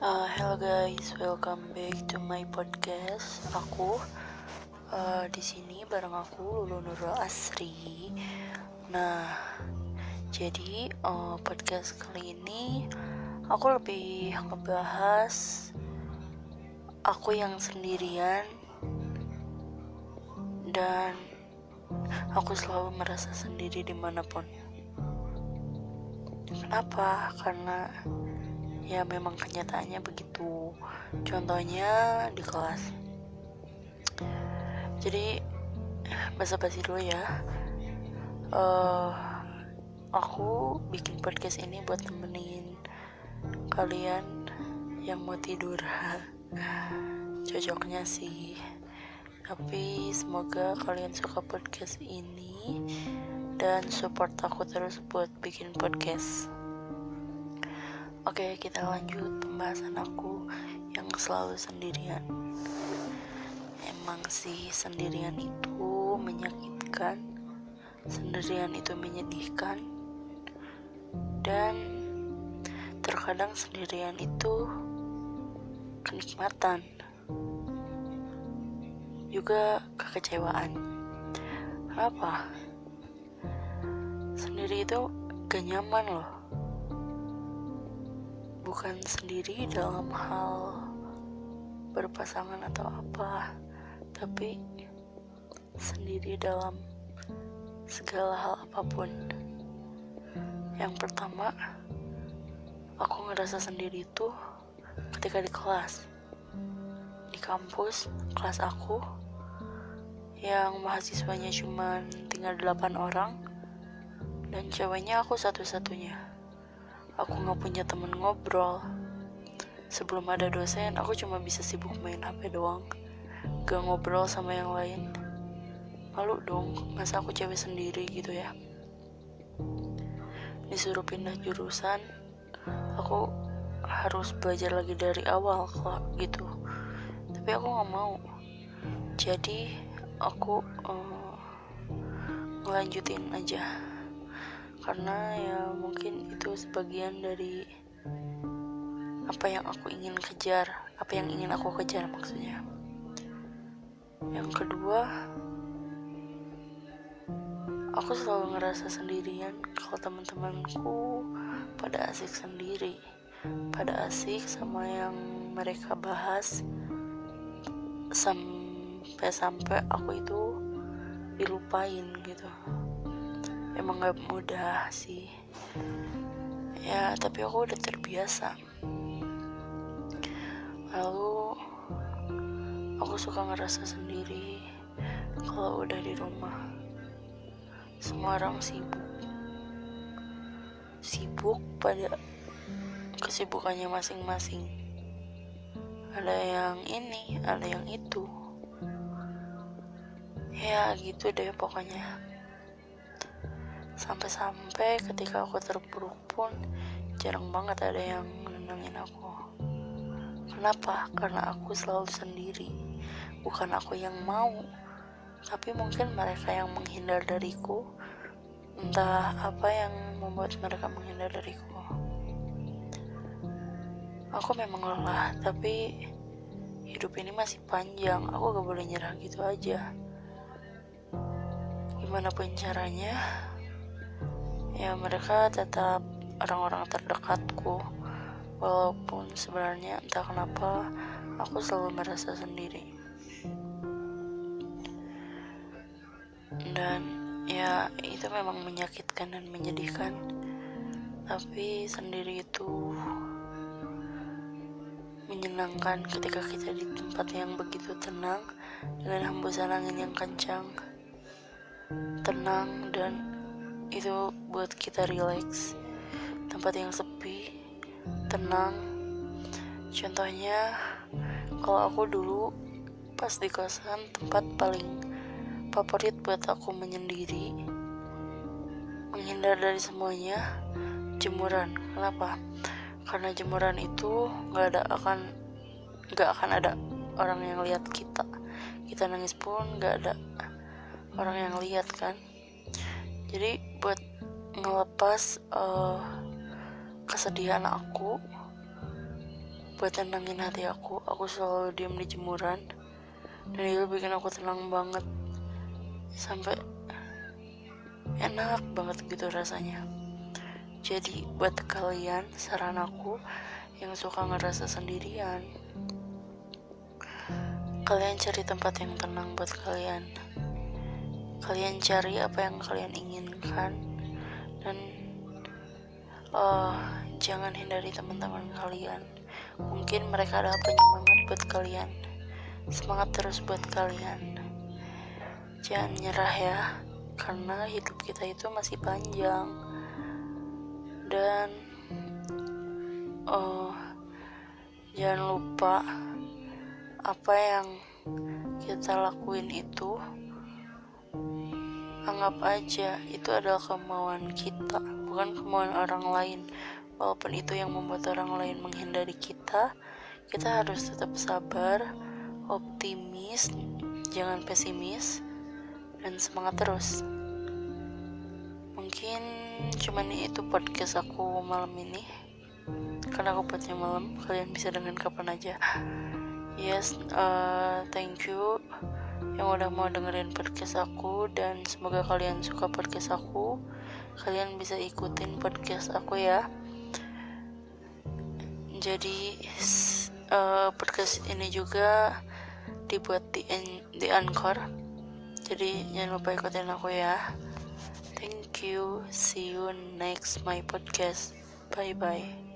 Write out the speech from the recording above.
Uh, hello guys, welcome back to my podcast. Aku uh, di sini bareng aku Lulu Nurul Asri. Nah, jadi uh, podcast kali ini aku lebih ngebahas aku yang sendirian dan aku selalu merasa sendiri di mana pun. Kenapa? Karena ya memang kenyataannya begitu. Contohnya di kelas. Jadi basa-basi dulu ya. Uh, aku bikin podcast ini buat temenin kalian yang mau tidur. Cocoknya sih. Tapi semoga kalian suka podcast ini dan support aku terus buat bikin podcast Oke, kita lanjut pembahasan aku yang selalu sendirian. Emang sih sendirian itu menyakitkan, sendirian itu menyedihkan, dan terkadang sendirian itu kenikmatan, juga kekecewaan. Kenapa? Sendiri itu gak nyaman loh bukan sendiri dalam hal berpasangan atau apa tapi sendiri dalam segala hal apa pun. Yang pertama aku ngerasa sendiri itu ketika di kelas di kampus kelas aku yang mahasiswanya cuma tinggal 8 orang dan ceweknya aku satu-satunya aku nggak punya temen ngobrol. Sebelum ada dosen aku cuma bisa sibuk main hp doang. Gak ngobrol sama yang lain. Malu dong masa aku cewek sendiri gitu ya? Disuruh pindah jurusan aku harus belajar lagi dari awal kok gitu. Tapi aku nggak mau. Jadi aku uh, ngelanjutin aja karena ya mungkin itu sebagian dari apa yang aku ingin kejar apa yang ingin aku kejar maksudnya. Yang kedua aku selalu ngerasa sendirian kalau teman-temanku pada asik sendiri pada asik sama yang mereka bahas. Sampai-sampai aku itu dilupain gitu emang gak mudah sih. Ya tapi aku udah terbiasa. Lalu aku suka ngerasa sendiri kalau udah di rumah. Semua orang sibuk. Sibuk pada kesibukannya masing-masing. Ada yang ini ada yang itu. Ya gitu deh pokoknya sampai-sampai ketika aku terpuruk pun jarang banget ada yang nenangin aku. Kenapa? Karena aku selalu sendiri. Bukan aku yang mau tapi mungkin mereka yang menghindar dariku. Entah apa yang membuat mereka menghindar dariku. Aku memang lelah tapi hidup ini masih panjang. Aku gak boleh nyerah gitu aja. Gimana pun caranya ya mereka tetap orang-orang terdekatku. Walaupun sebenarnya entah kenapa aku selalu merasa sendiri. Dan ya itu memang menyakitkan dan menyedihkan. Tapi sendiri itu menyenangkan ketika kita di tempat yang begitu tenang dengan hembusan angin yang kencang tenang dan itu buat kita relax tempat yang sepi tenang. Contohnya kalau aku dulu pas di kosan tempat paling favorit buat aku menyendiri. Menghindar dari semuanya jemuran. Kenapa? Karena jemuran itu nggak ada akan nggak akan ada orang yang lihat kita. Kita nangis pun nggak ada orang yang lihat kan jadi buat ngelepas uh, kesedihan aku buat tenangin hati aku aku selalu diam di jemuran. Dan itu bikin aku tenang banget. Sampai enak banget gitu rasanya. Jadi buat kalian saran aku yang suka ngerasa sendirian kalian cari tempat yang tenang buat kalian kalian cari apa yang kalian inginkan. Dan uh, jangan hindari teman-teman kalian. Mungkin mereka ada penyemangat buat kalian. Semangat terus buat kalian. Jangan nyerah ya karena hidup kita itu masih panjang. Dan oh jangan lupa apa yang kita lakuin itu anggap aja itu adalah kemauan kita bukan kemauan orang lain. Walaupun itu yang membuat orang lain menghindari kita kita harus tetap sabar optimis jangan pesimis dan semangat terus. Mungkin cuman itu podcast aku malam ini. Karena aku buatnya malam kalian bisa dengan kapan aja. Yes uh, thank you yang udah mau dengerin podcast aku dan semoga kalian suka podcast aku kalian bisa ikutin podcast aku ya. Jadi uh, podcast ini juga dibuat di di Anchor. Jadi jangan lupa ikutin aku ya. Thank you. See you next my podcast. Bye bye